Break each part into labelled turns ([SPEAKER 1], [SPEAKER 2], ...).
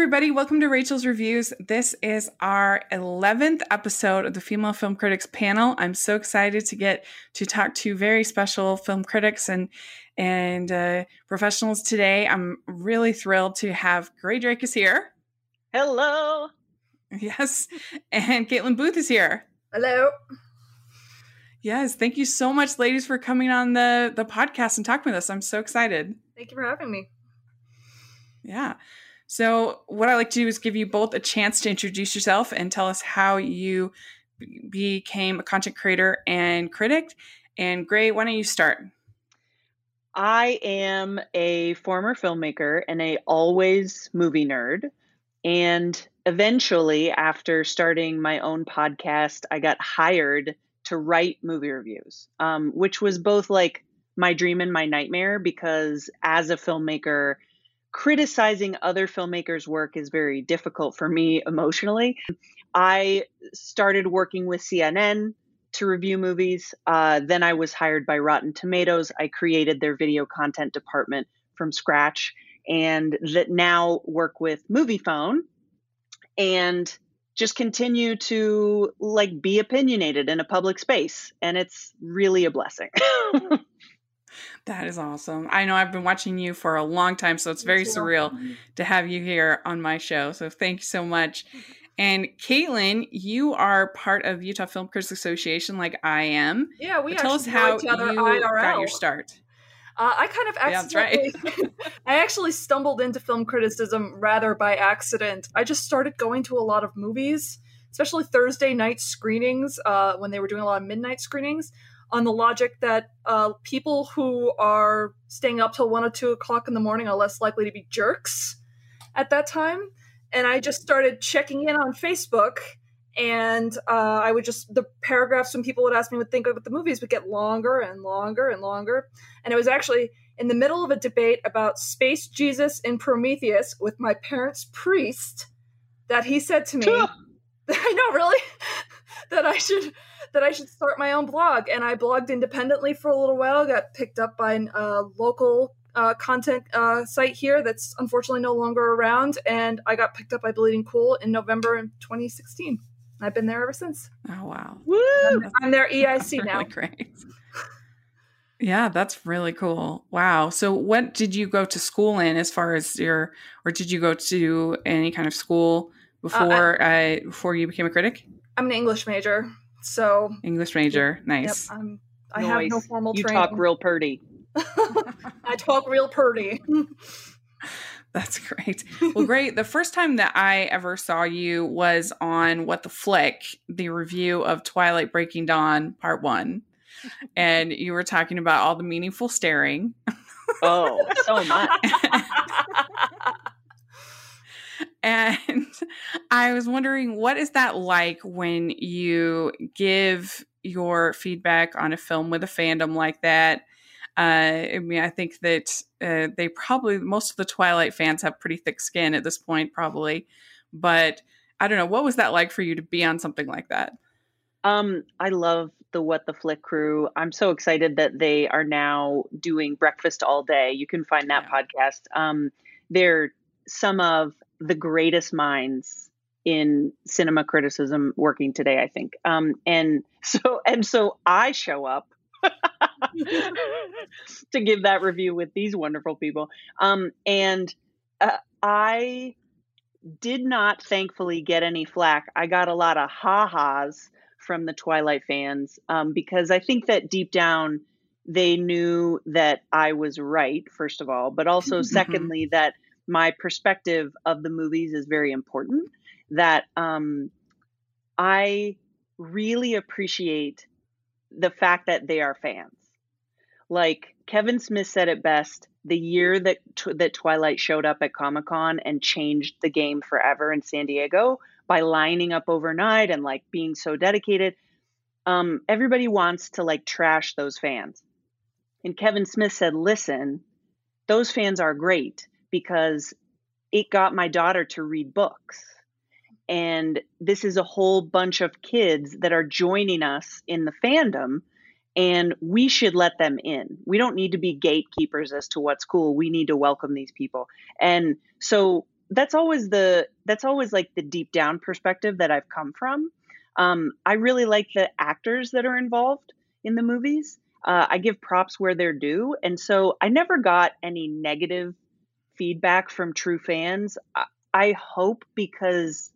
[SPEAKER 1] everybody. Welcome to Rachel's Reviews. This is our 11th episode of the Female Film Critics panel. I'm so excited to get to talk to very special film critics and and uh, professionals today. I'm really thrilled to have Grae Drake is here.
[SPEAKER 2] Hello.
[SPEAKER 1] Yes. And Kaitlyn Booth is here.
[SPEAKER 3] Hello.
[SPEAKER 1] Yes. Thank you so much, ladies, for coming on the, the podcast and talking with us. I'm so excited.
[SPEAKER 3] Thank you for having me.
[SPEAKER 1] Yeah. So, what I like to do is give you both a chance to introduce yourself and tell us how you became a content creator and critic. And Grae, why don't you start?
[SPEAKER 2] I am a former filmmaker and a always movie nerd. And eventually, after starting my own podcast, I got hired to write movie reviews, um, which was both like my dream and my nightmare because as a filmmaker, criticizing other filmmakers' work is very difficult for me emotionally. I started working with CNN to review movies. Uh, then I was hired by Rotten Tomatoes. I created their video content department from scratch and that now work with Moviefone and just continue to like be opinionated in a public space and it's really a blessing.
[SPEAKER 1] That is awesome. I know I've been watching you for a long time, so it's very surreal to have you here on my show. So thank you so much. And Kaitlyn, you are part of Utah Film Critics Association, like I am.
[SPEAKER 3] Yeah, we
[SPEAKER 1] tell us how you
[SPEAKER 3] IRL.
[SPEAKER 1] got your start.
[SPEAKER 3] Uh, I kind of accidentally,
[SPEAKER 1] yeah, right.
[SPEAKER 3] I actually stumbled into film criticism rather by accident. I just started going to a lot of movies, especially Thursday night screenings uh, when they were doing a lot of midnight screenings on the logic that uh, people who are staying up till one or two o'clock in the morning are less likely to be jerks at that time. And I just started checking in on Facebook, and uh, I would just the paragraphs when people would ask me what think about the movies would get longer and longer and longer. And it was actually in the middle of a debate about Space Jesus and Prometheus with my parents' priest that he said to me, I know, really, that I should that I should start my own blog. And I blogged independently for a little while, got picked up by a uh, local uh, content uh, site here that's unfortunately no longer around. And I got picked up by Bleeding Cool in November in 2016. I've been there ever since.
[SPEAKER 1] Oh, wow.
[SPEAKER 3] Woo! I'm, I'm their EIC that's now.
[SPEAKER 1] Really great. Yeah, that's really cool. Wow. So, what did you go to school in as far as your, or did you go to any kind of school before uh, I, uh, before you became a critic?
[SPEAKER 3] I'm an English major. So
[SPEAKER 1] English major, nice.
[SPEAKER 3] Yep, I'm, I nice. have no formal
[SPEAKER 2] you
[SPEAKER 3] training.
[SPEAKER 2] talk real purdy.
[SPEAKER 3] I talk real purdy.
[SPEAKER 1] That's great. Well, great. The first time that I ever saw you was on What the Flick, the review of Twilight Breaking Dawn Part One, and you were talking about all the meaningful staring.
[SPEAKER 2] Oh, so much.
[SPEAKER 1] And I was wondering, what is that like when you give your feedback on a film with a fandom like that? Uh, I mean, I think that uh, they probably, most of the Twilight fans have pretty thick skin at this point, probably. But I don't know, what was that like for you to be on something like that?
[SPEAKER 2] Um, I love the What the Flick crew. I'm so excited that they are now doing breakfast all day. You can find that yeah. podcast. Um, they're some of the greatest minds in cinema criticism working today i think. Um, and so and so i show up to give that review with these wonderful people. Um, and uh, i did not thankfully get any flack. I got a lot of ha-has from the twilight fans um, because i think that deep down they knew that i was right first of all but also mm-hmm. secondly that my perspective of the movies is very important. That um, I really appreciate the fact that they are fans. Like Kevin Smith said it best: the year that that Twilight showed up at Comic Con and changed the game forever in San Diego by lining up overnight and like being so dedicated. Um, everybody wants to like trash those fans. And Kevin Smith said, listen, those fans are great because it got my daughter to read books. And this is a whole bunch of kids that are joining us in the fandom, and we should let them in. We don't need to be gatekeepers as to what's cool. We need to welcome these people. And so that's always the that's always like the deep down perspective that I've come from. Um, I really like the actors that are involved in the movies. Uh, I give props where they're due, and so I never got any negative feedback from true fans. I, I hope because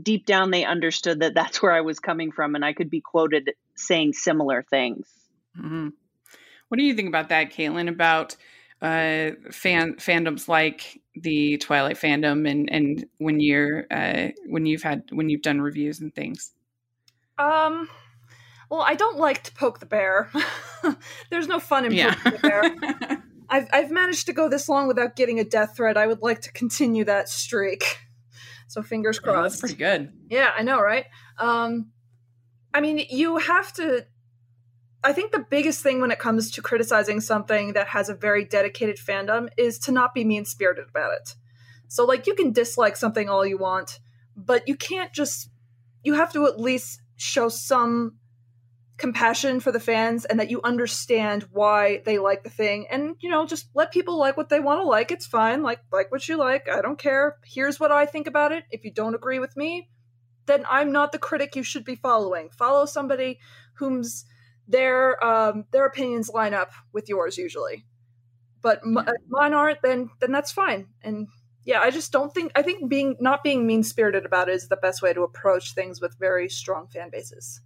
[SPEAKER 2] deep down they understood that that's where I was coming from, and I could be quoted saying similar things.
[SPEAKER 1] Mm-hmm. What do you think about that, Kaitlyn? About uh, fan fandoms like the Twilight fandom, and and when you're uh, when you've had when you've done reviews and things.
[SPEAKER 3] Um. Well, I don't like to poke the bear. There's no fun in yeah. poking the bear. I've I've managed to go this long without getting a death threat. I would like to continue that streak. So fingers crossed. Oh,
[SPEAKER 1] that's pretty good.
[SPEAKER 3] Yeah, I know, right? Um, I mean, you have to. I think the biggest thing when it comes to criticizing something that has a very dedicated fandom is to not be mean spirited about it. So, like, you can dislike something all you want, but you can't just. You have to at least show some compassion for the fans and that you understand why they like the thing. And you know just let people like what they want to like. It's fine. Like like what you like. I don't care. Here's what i think about it. If you don't agree with me then i'm not the critic you should be following. Follow somebody whom's their um their opinions line up with yours usually. But m- uh, mine aren't then then that's fine. And yeah i just don't think i think being not being mean spirited about it is the best way to approach things with very strong fan bases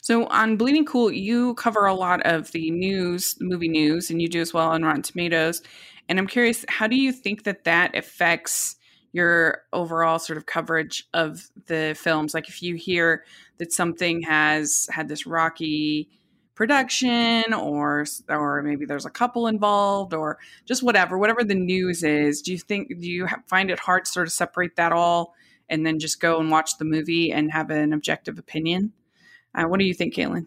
[SPEAKER 1] so on Bleeding Cool, you cover a lot of the news, movie news, and you do as well on Rotten Tomatoes. And I'm curious, how do you think that that affects your overall sort of coverage of the films? Like if you hear that something has had this rocky production or or maybe there's a couple involved or just whatever whatever the news is do you think do you find it hard to sort of separate that all and then just go and watch the movie and have an objective opinion uh, what do you think, Kaitlyn?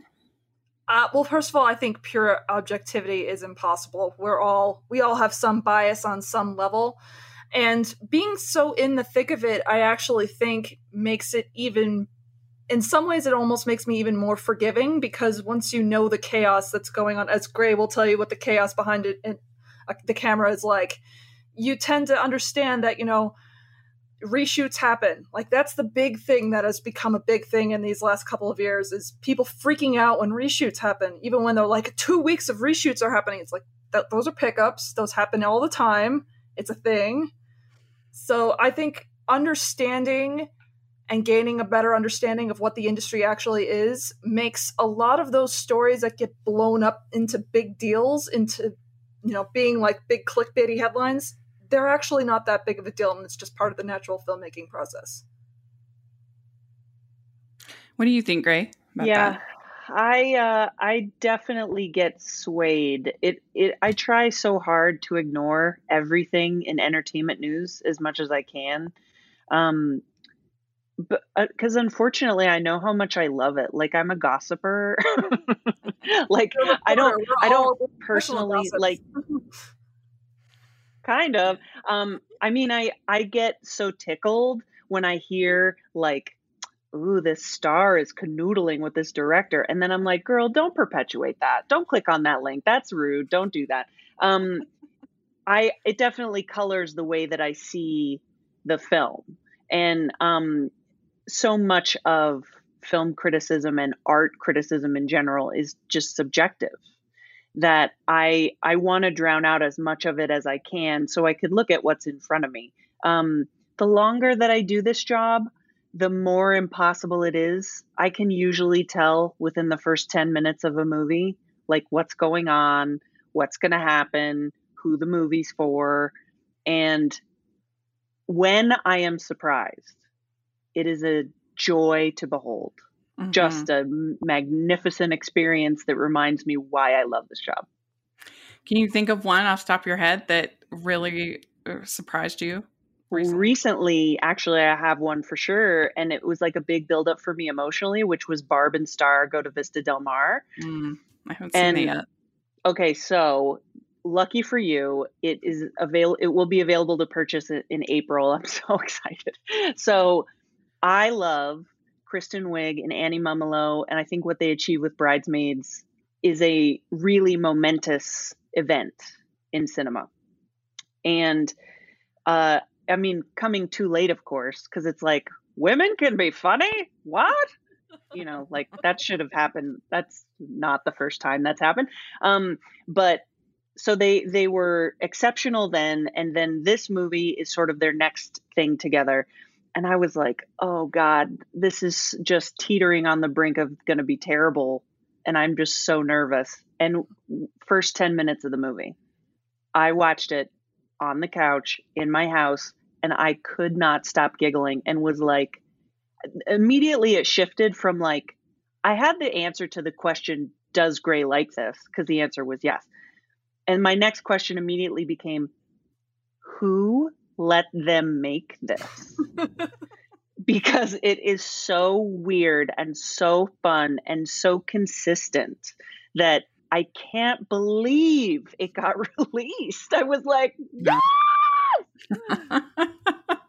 [SPEAKER 3] Uh, well, first of all, I think pure objectivity is impossible. We're all we all have some bias on some level, and being so in the thick of it, I actually think makes it even. In some ways, it almost makes me even more forgiving because once you know the chaos that's going on, as Grae will tell you what the chaos behind it, uh, the camera is like, you tend to understand that you know reshoots happen. Like that's the big thing that has become a big thing in these last couple of years is people freaking out when reshoots happen, even when they're like two weeks of reshoots are happening. It's like that those are pickups. Those happen all the time. It's a thing. So I think understanding and gaining a better understanding of what the industry actually is makes a lot of those stories that get blown up into big deals into you know being like big clickbaity headlines they're actually not that big of a deal and it's just part of the natural filmmaking process.
[SPEAKER 1] What do you think, Grae?
[SPEAKER 2] yeah.
[SPEAKER 1] That?
[SPEAKER 2] I uh, I definitely get swayed. It it I try so hard to ignore everything in entertainment news as much as I can, um, but because uh, unfortunately I know how much I love it. Like I'm a gossiper. like I don't I don't personally like kind of. Um, I mean, I I get so tickled when I hear like, "Ooh, this star is canoodling with this director," and then I'm like, "Girl, don't perpetuate that. Don't click on that link. That's rude. Don't do that." Um, I it definitely colors the way that I see the film, and um, so much of film criticism and art criticism in general is just subjective that I I want to drown out as much of it as I can so I could look at what's in front of me. Um, the longer that I do this job, the more impossible it is. I can usually tell within the first 10 minutes of a movie like what's going on, what's going to happen, who the movie's for, and when I am surprised, it is a joy to behold. Mm-hmm. Just a magnificent experience that reminds me why I love this job.
[SPEAKER 1] Can you think of one off the top of your head that really uh, surprised you?
[SPEAKER 2] Recently? recently? actually, I have one for sure, and it was like a big buildup for me emotionally, which was Barb and Star go to Vista Del Mar.
[SPEAKER 1] Mm, I haven't and, seen it yet.
[SPEAKER 2] Okay, so lucky for you, it is avail. It will be available to purchase in April. I'm so excited. So I love Kristen Wiig and Annie Mumolo, and I think what they achieve with Bridesmaids is a really momentous event in cinema. And uh, I mean, coming too late, of course, because it's like women can be funny. What? You know, like that should have happened. That's not the first time that's happened. Um, but so they they were exceptional then, and then this movie is sort of their next thing together. And I was like, oh God, this is just teetering on the brink of going to be terrible. And I'm just so nervous. And first 10 minutes of the movie, I watched it on the couch in my house and I could not stop giggling and was like, immediately it shifted from like, I had the answer to the question, does Grae like this? Because the answer was yes. And my next question immediately became, who let them make this? because it is so weird and so fun and so consistent that I can't believe it got released. I was like, yes!
[SPEAKER 1] what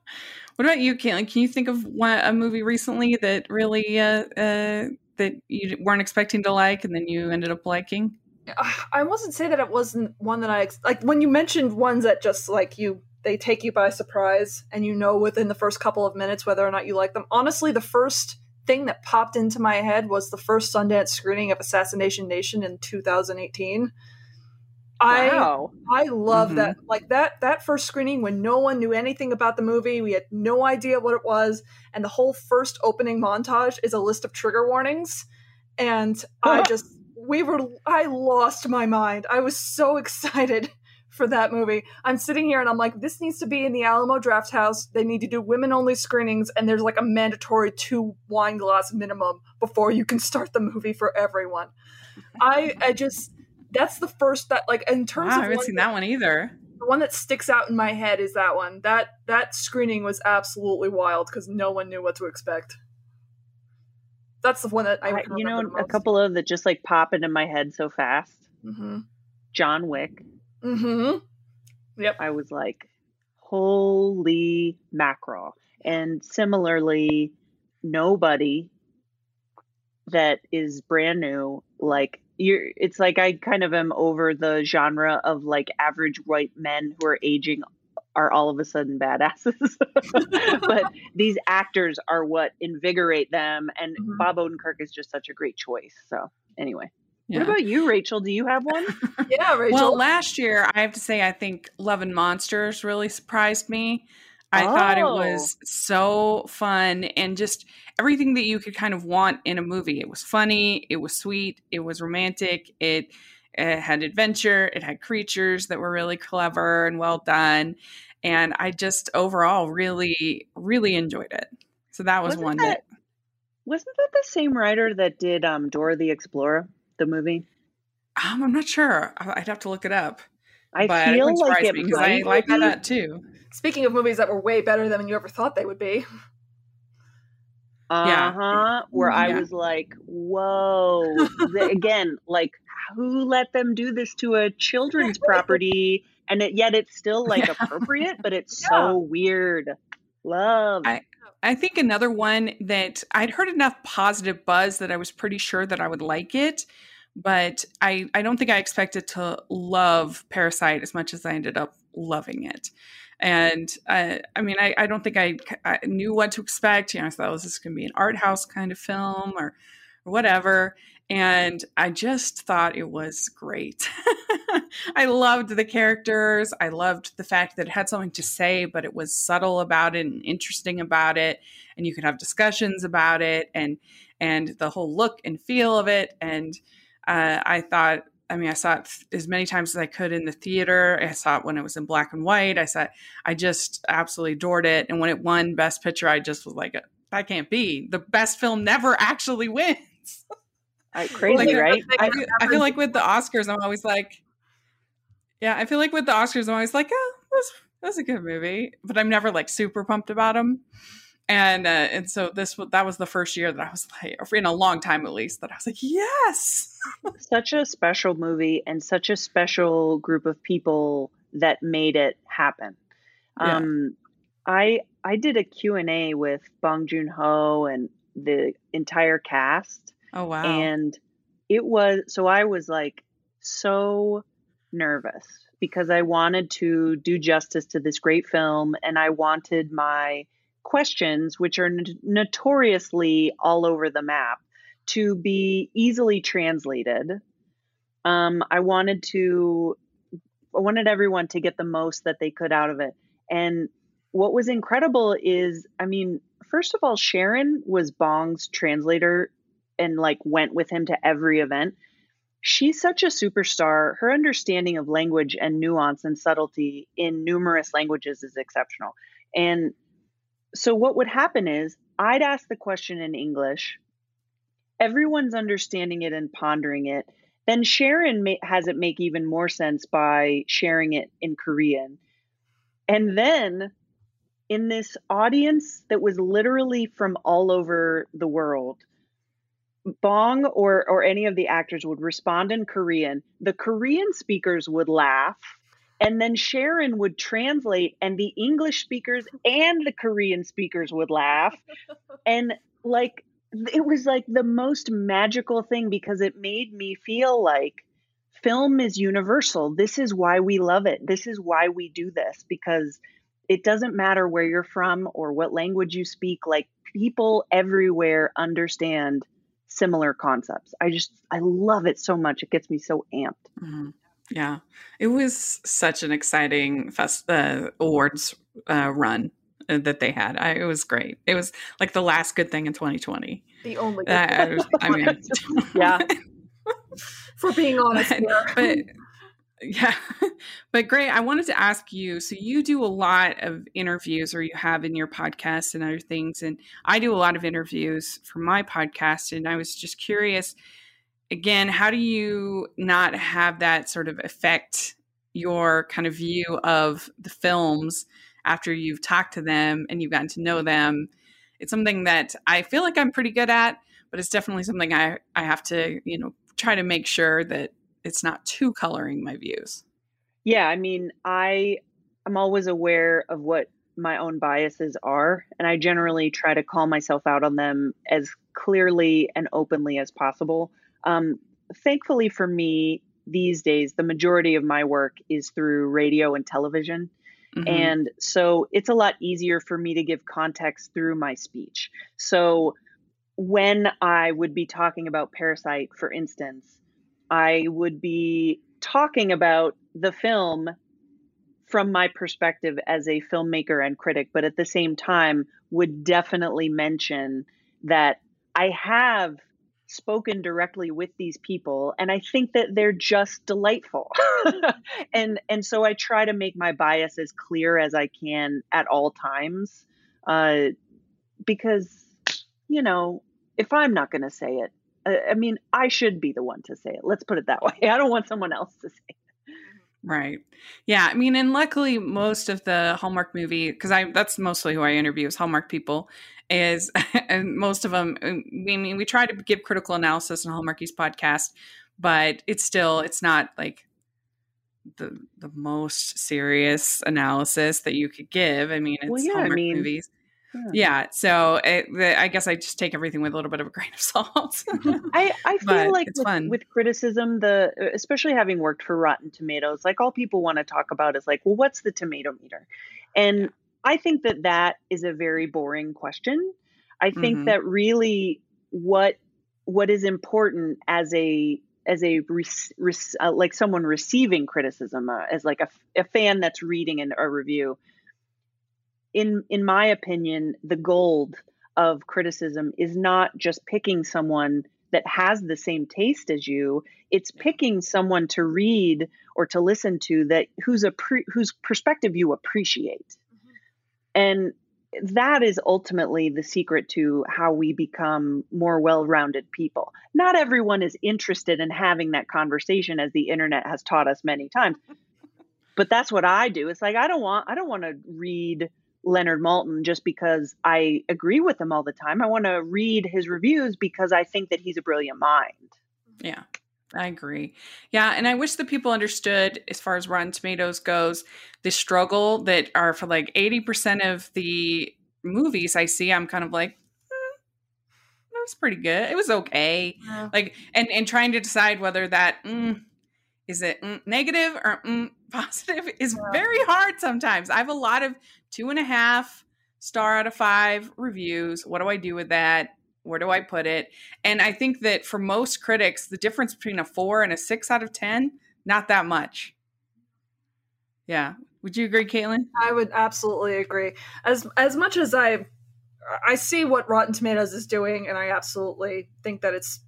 [SPEAKER 1] about you, Kaitlyn? Can you think of one, a movie recently that really uh, uh, that you weren't expecting to like, and then you ended up liking?
[SPEAKER 3] I wasn't say that it wasn't one that I like. When you mentioned ones that just like you, they take you by surprise, and you know within the first couple of minutes whether or not you like them. Honestly, the first thing that popped into my head was the first Sundance screening of Assassination Nation in 2018. Wow. I I love mm-hmm. that like that that first screening when no one knew anything about the movie, we had no idea what it was, and the whole first opening montage is a list of trigger warnings, and I just we were I lost my mind. I was so excited for that movie. I'm sitting here and I'm like, this needs to be in the Alamo Drafthouse. They need to do women only screenings, and there's like a mandatory two wine glass minimum before you can start the movie for everyone. I I just that's the first that like in terms
[SPEAKER 1] wow,
[SPEAKER 3] of
[SPEAKER 1] I haven't seen that, that one either.
[SPEAKER 3] The one that sticks out in my head is that one. That that screening was absolutely wild because no one knew what to expect. That's the one that I, I
[SPEAKER 2] you know a couple of that just like pop into my head so fast.
[SPEAKER 3] Mm-hmm.
[SPEAKER 2] John Wick.
[SPEAKER 3] Mm-hmm. Yep.
[SPEAKER 2] I was like, holy mackerel. And similarly, nobody that is brand new, like you're it's like I kind of am over the genre of like average white men who are aging are all of a sudden badasses. but these actors are what invigorate them and mm-hmm. Bob Odenkirk is just such a great choice. So anyway. Yeah. What about you, Rachel? Do you have one?
[SPEAKER 3] yeah, Rachel.
[SPEAKER 1] Well, last year, I have to say, I think Love and Monsters really surprised me. I oh. thought it was oh. so fun and just everything that you could kind of want in a movie. It was funny, it was sweet, it was romantic, it, it had adventure, it had creatures that were really clever and well done. And I just overall really, really enjoyed it. So that was wasn't one that, that,
[SPEAKER 2] wasn't that the same writer that did um, Dora the Explorer? The movie?
[SPEAKER 1] Um, I'm not sure. I'd have to look it up.
[SPEAKER 2] I but feel it like it
[SPEAKER 1] because I like that too.
[SPEAKER 3] Speaking of movies that were way better than you ever thought they would be.
[SPEAKER 2] Uh huh. Yeah. Where I was like, "Whoa!" Again, like, who let them do this to a children's property? And it, yet it's still like appropriate, but it's yeah. so weird. Love.
[SPEAKER 1] I, I think another one that I'd heard enough positive buzz that I was pretty sure that I would like it, but I, I don't think I expected to love Parasite as much as I ended up loving it. And uh, I mean, I, I don't think I, I, knew what to expect. You know, I thought, was this going to be an art house kind of film or, or whatever? And I just thought it was great. I loved the characters. I loved the fact that it had something to say, but it was subtle about it and interesting about it, and you could have discussions about it, and and the whole look and feel of it. And uh, I thought, I mean, I saw it as many times as I could in the theater. I saw it when it was in black and white. I saw, it, I just absolutely adored it. And when it won Best Picture, I just was like, that can't be. The best film never actually wins.
[SPEAKER 2] crazy, like, right?
[SPEAKER 1] I, I, feel like with the Oscars, I'm always like, yeah, I feel like with the Oscars, I'm always like, oh, that's that's a good movie, but I'm never like super pumped about them. And uh, and so this that was the first year that I was like, in a long time at least, that I was like, yes,
[SPEAKER 2] such a special movie and such a special group of people that made it happen. Yeah. Um, I I did a Q and A with Bong Joon Ho and the entire cast.
[SPEAKER 1] Oh wow!
[SPEAKER 2] And it was so I was like so nervous because I wanted to do justice to this great film and I wanted my questions, which are notoriously all over the map, to be easily translated. Um, I wanted to, I wanted everyone to get the most that they could out of it. And what was incredible is, I mean, first of all, Sharon was Bong's translator and like went with him to every event. She's such a superstar. Her understanding of language and nuance and subtlety in numerous languages is exceptional. And so, what would happen is I'd ask the question in English, everyone's understanding it and pondering it. Then Sharon has it make even more sense by sharing it in Korean. And then in this audience that was literally from all over the world, Bong or or any of the actors would respond in Korean. The Korean speakers would laugh, and then Sharon would translate, and the English speakers and the Korean speakers would laugh, and like it was like the most magical thing because it made me feel like film is universal. This is why we love it. This is why we do this because it doesn't matter where you're from or what language you speak. Like people everywhere understand similar concepts. I just I love it so much. It gets me so amped.
[SPEAKER 1] Mm-hmm. Yeah, it was such an exciting fest uh, awards uh, run uh, that they had. I, it was great. It was like the last good thing in 2020.
[SPEAKER 3] The only. Good I,
[SPEAKER 1] I mean,
[SPEAKER 2] yeah.
[SPEAKER 3] For being honest,
[SPEAKER 1] but, but yeah, but great. I wanted to ask you so, you do a lot of interviews, or you have in your podcast and other things. And I do a lot of interviews for my podcast. And I was just curious again, how do you not have that sort of affect your kind of view of the films after you've talked to them and you've gotten to know them? It's something that I feel like I'm pretty good at, but it's definitely something I, I have to, you know, try to make sure that it's not too coloring my views.
[SPEAKER 2] Yeah, I mean, I I'm always aware of what my own biases are, and I generally try to call myself out on them as clearly and openly as possible. Um, thankfully for me, these days, the majority of my work is through radio and television. Mm-hmm. And so it's a lot easier for me to give context through my speech. So when I would be talking about Parasite, for instance, I would be talking about the film from my perspective as a filmmaker and critic, but at the same time, would definitely mention that I have spoken directly with these people and i think that they're just delightful. And and so i try to make my bias as clear as i can at all times uh, because you know if i'm not going to say it I mean, I should be the one to say it. Let's put it that way. I don't want someone else to say it.
[SPEAKER 1] Right. Yeah. I mean, and luckily, most of the Hallmark movie, because I that's mostly who I interview is Hallmark people, is and most of them. Uh, I mean, we try to give critical analysis on Hallmarkies podcast, but it's still it's not like the the most serious analysis that you could give. I mean, it's well, yeah, Hallmark I mean, movies. Yeah. So it, the, I guess I just take everything with a little bit of a grain of salt.
[SPEAKER 2] I, I feel like with, with, criticism, the especially having worked for Rotten Tomatoes, like all people want to talk about is like, well, what's the tomato meter? And yeah. I think that that is a very boring question. I think mm-hmm. that really what what is important as a as a uh, like someone receiving criticism uh, as like a, a fan that's reading an, a review in in my opinion, the gold of criticism is not just picking someone that has the same taste as you. It's picking someone to read or to listen to that who's a pre, whose perspective you appreciate. Mm-hmm. and that is ultimately the secret to how we become more well-rounded people. Not everyone is interested in having that conversation as the internet has taught us many times. But that's what i do. It's like i don't want i don't want to read Leonard Maltin just because I agree with him all the time. I want to read his reviews because I think that he's a brilliant mind.
[SPEAKER 1] Yeah. I agree. Yeah, and I wish the people understood as far as Rotten Tomatoes goes, the struggle that are for like 80% of the movies I see, I'm kind of like, mm, that was pretty good. It was okay. Yeah. Like and and trying to decide whether that mm, is it mm, negative or mm, positive is very hard sometimes. I have a lot of two and a half star out of five reviews. What do I do with that? Where do I put it? And I think that for most critics, the difference between a four and a six out of 10, not that much. Yeah. Would you agree, Kaitlyn?
[SPEAKER 3] I would absolutely agree. As as much as I I see what Rotten Tomatoes is doing, and I absolutely think that it's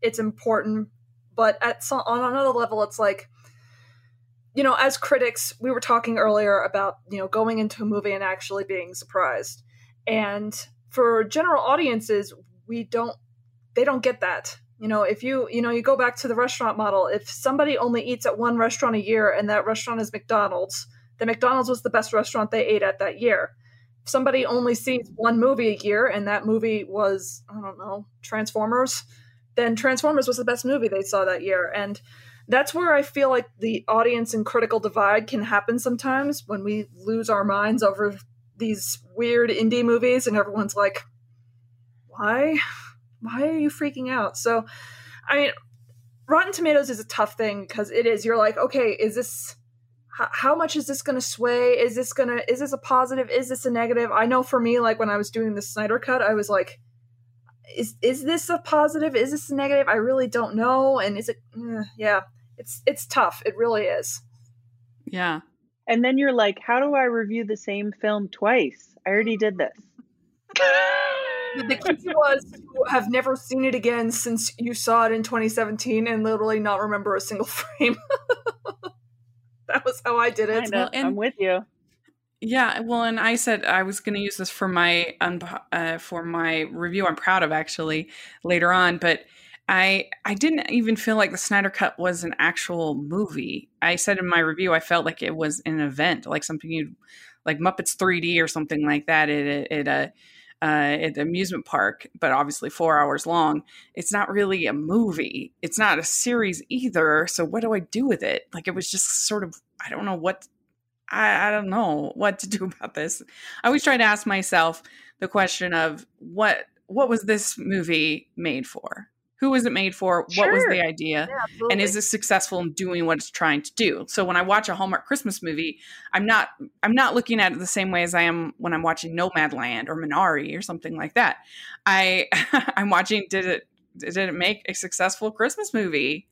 [SPEAKER 3] it's important. But at some, on another level, it's like you know, as critics, we were talking earlier about you know going into a movie and actually being surprised, and for general audiences, we don't they don't get that. You know, if you you know you go back to the restaurant model, if somebody only eats at one restaurant a year and that restaurant is McDonald's, then McDonald's was the best restaurant they ate at that year somebody only sees one movie a year and that movie was i don't know transformers then transformers was the best movie they saw that year and that's where i feel like the audience and critical divide can happen sometimes when we lose our minds over these weird indie movies and everyone's like why why are you freaking out so i mean rotten tomatoes is a tough thing because it is you're like okay is this how, much is this going to sway? Is this going to is this a positive? Is this a negative? I know for me, like when I was doing the Snyder cut, I was like, is is this a positive? Is this a negative? I really don't know. And is it? Eh, yeah, it's it's tough. It really is.
[SPEAKER 1] Yeah.
[SPEAKER 2] And then you're like, how do I review the same film twice? I already did this.
[SPEAKER 3] the key was you have never seen it again since you saw it in 2017 and literally not remember a single frame. that was how I did it.
[SPEAKER 2] Well, and, I'm with you.
[SPEAKER 1] Yeah, well, and I said I was going to use this for my uh, for my review. I'm proud of actually later on, but I I didn't even feel like the Snyder Cut was an actual movie. I said in my review I felt like it was an event, like something you like Muppets 3D or something like that. It it uh, uh, at the amusement park, but obviously four hours long. It's not really a movie. It's not a series either. So what do I do with it? Like it was just sort of I don't know what I, I don't know what to do about this. I always try to ask myself the question of what what was this movie made for? Who was it made for? Sure. What was the idea? Yeah, and is it successful in doing what it's trying to do? So when I watch a Hallmark Christmas movie, I'm not I'm not looking at it the same way as I am when I'm watching Nomadland or Minari or something like that. I I'm watching did it did it make a successful Christmas movie?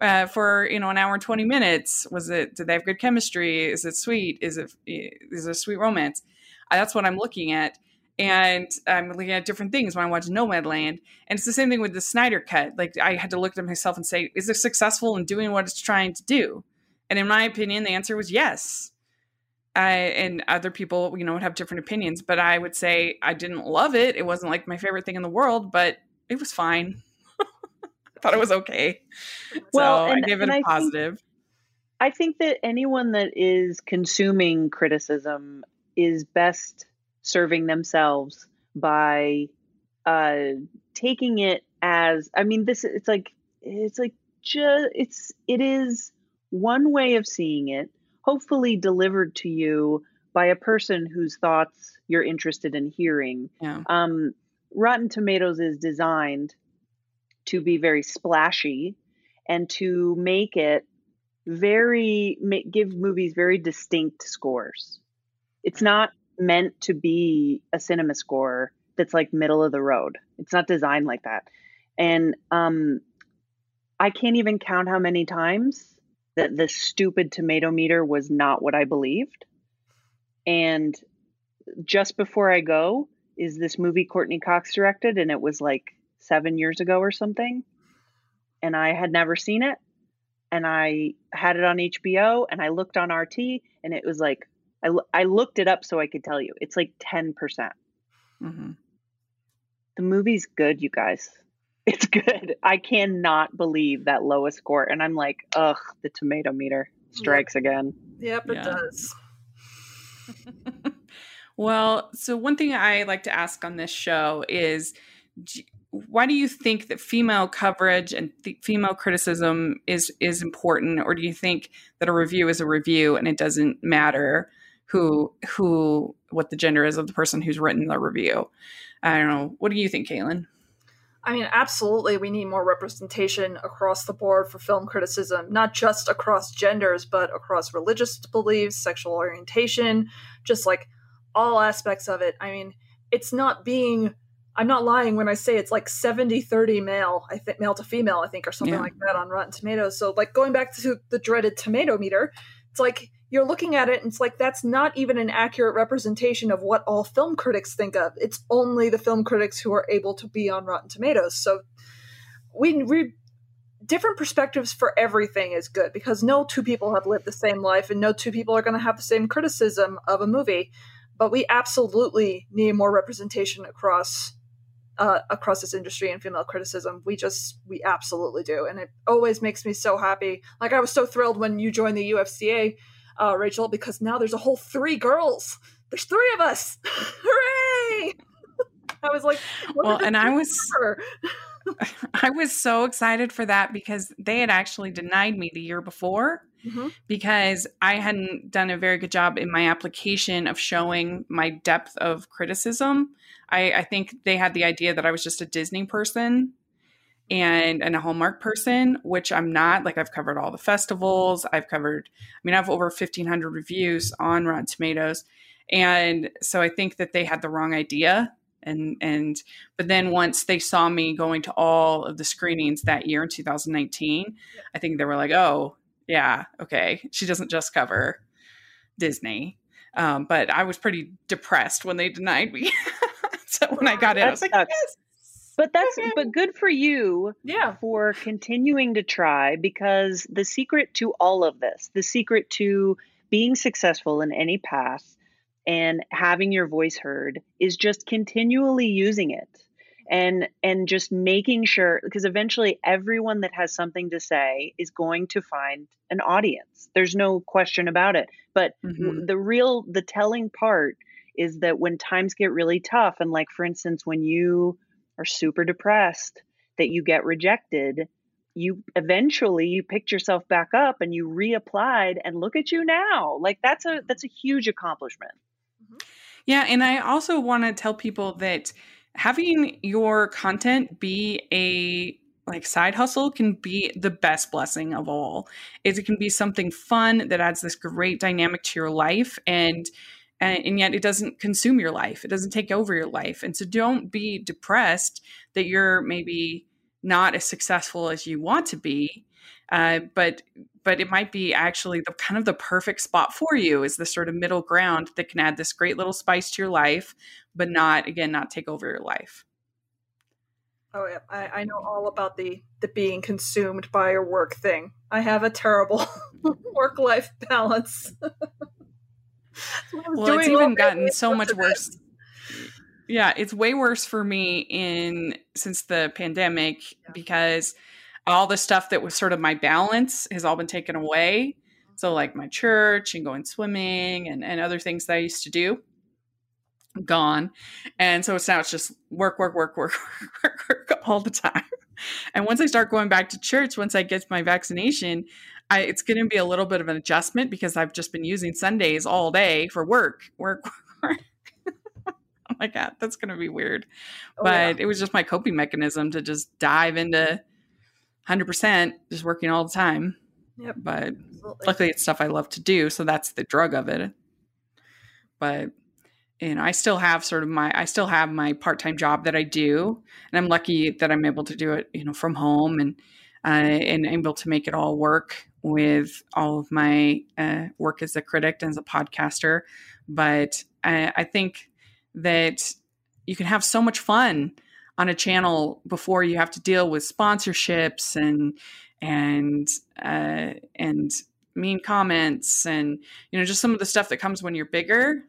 [SPEAKER 1] Uh, for you know an hour and 20 minutes was it did they have good chemistry is it sweet is it is it a sweet romance uh, that's what i'm looking at and I'm looking at different things when I watch Nomadland. And it's the same thing with the Snyder Cut. Like I had to look at myself and say, is it successful in doing what it's trying to do? And in my opinion, the answer was yes. I, and other people, you know, would have different opinions, but I would say I didn't love it. It wasn't like my favorite thing in the world, but it was fine. Thought it was okay. Well, so and, I gave it a I positive.
[SPEAKER 2] Think, I think that anyone that is consuming criticism is best serving themselves by uh taking it as i mean this it's like it's like just it's it is one way of seeing it hopefully delivered to you by a person whose thoughts you're interested in hearing
[SPEAKER 1] yeah.
[SPEAKER 2] um rotten tomatoes is designed to be very splashy and to make it very make, give movies very distinct scores it's not meant to be a cinema score that's like middle of the road. It's not designed like that. And um, I can't even count how many times that the stupid tomato meter was not what I believed. And just before I go is this movie Courteney Cox directed, and it was like seven years ago or something. And I had never seen it. And I had it on HBO and I looked on RT and it was like I, I looked it up so I could tell you. It's like 10%. percent mm hmm The movie's good, you guys. It's good. I cannot believe that lowest score. And I'm like, ugh, the tomato meter strikes yep. again.
[SPEAKER 3] Yep, it yeah. does.
[SPEAKER 1] well, so one thing I like to ask on this show is why do you think that female coverage and female criticism is is important or do you think that a review is a review and it doesn't matter who who what the gender is of the person who's written the review. I don't know. What do you think, Kaitlyn?
[SPEAKER 3] I mean, absolutely, we need more representation across the board for film criticism, not just across genders, but across religious beliefs, sexual orientation, just like all aspects of it. I mean, it's not being I'm not lying when I say it's like 70 30 male, I think male to female, I think, or something yeah. like that on Rotten Tomatoes. So, like, going back to the dreaded tomato meter, it's like you're looking at it and it's like that's not even an accurate representation of what all film critics think of. It's only the film critics who are able to be on Rotten Tomatoes. So, we, we different perspectives for everything is good because no two people have lived the same life and no two people are going to have the same criticism of a movie but we absolutely need more representation across uh, across this industry and female criticism. We just we absolutely do, and it always makes me so happy. Like I was so thrilled when you joined the UFCA, uh, Rachel, because now there's a whole three girls. There's three of us. Hooray! I was like,
[SPEAKER 1] well, and I was. I was so excited for that because they had actually denied me the year before mm-hmm. because I hadn't done a very good job in my application of showing my depth of criticism. I, I think they had the idea that I was just a Disney person and, and a Hallmark person, which I'm not. Like, I've covered all the festivals. I've covered, I mean, I have over 1,500 reviews on Rotten Tomatoes. And so I think that they had the wrong idea and and but then once they saw me going to all of the screenings that year in 2019 i think they were like oh yeah, okay. She doesn't just cover Disney. Um, but I was pretty depressed when they denied me. so when I got in, I was like, yes.
[SPEAKER 2] But that's but good for you
[SPEAKER 3] yeah.
[SPEAKER 2] for continuing to try because the secret to all of this, the secret to being successful in any path and having your voice heard is just continually using it and and just making sure because eventually everyone that has something to say is going to find an audience there's no question about it but mm-hmm. the real the telling part is that when times get really tough and like for instance when you are super depressed that you get rejected you eventually you picked yourself back up and you reapplied and look at you now. Like that's a that's a huge accomplishment.
[SPEAKER 1] Mm-hmm. yeah and i also want to tell people that having your content be a like side hustle can be the best blessing of all. Is it can be something fun that adds this great dynamic to your life and and, yet it doesn't consume your life. It doesn't take over your life. And so don't be depressed that you're maybe not as successful as you want to be uh, but but it might be actually the kind of the perfect spot for you is the sort of middle ground that can add this great little spice to your life but not again not take over your life.
[SPEAKER 3] Oh yeah. I, I know all about the the being consumed by your work thing. I have a terrible work life balance
[SPEAKER 1] well it's even gotten so much worse yeah it's way worse for me in since the pandemic yeah. because all the stuff that was sort of my balance has all been taken away. So like my church and going swimming and, and other things that I used to do gone. And so it's now it's just work, work, work, work, work, work all the time. And once I start going back to church, once I get my vaccination, I, it's going to be a little bit of an adjustment because I've just been using Sundays all day for work, work, work. oh my God, that's going to be weird. Oh, but yeah. it was just my coping mechanism to just dive into 100% just working all the time.
[SPEAKER 3] Yep.
[SPEAKER 1] But Absolutely. luckily it's stuff I love to do, so that's the drug of it. But you know, I still have sort of my I still have my part-time job that I do, and I'm lucky that I'm able to do it, you know, from home and uh, and able to make it all work with all of my uh, work as a critic and as a podcaster. But I, I think that you can have so much fun on a channel before you have to deal with sponsorships and and uh, and mean comments and you know just some of the stuff that comes when you're bigger.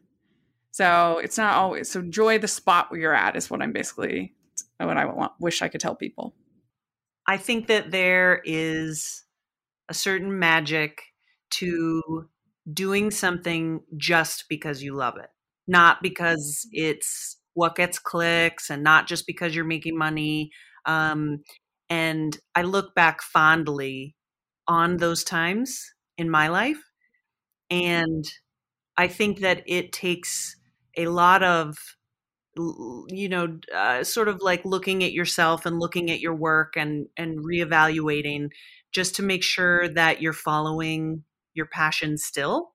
[SPEAKER 1] So it's not always so enjoy the spot where you're at is what I'm basically what I want, wish I could tell people.
[SPEAKER 4] I think that there is a certain magic to doing something just because you love it, not because it's what gets clicks and not just because you're making money. Um, and I look back fondly on those times in my life. And I think that it takes a lot of
[SPEAKER 2] you know uh, sort of like looking at yourself and looking at your work and and reevaluating just to make sure that you're following your passion still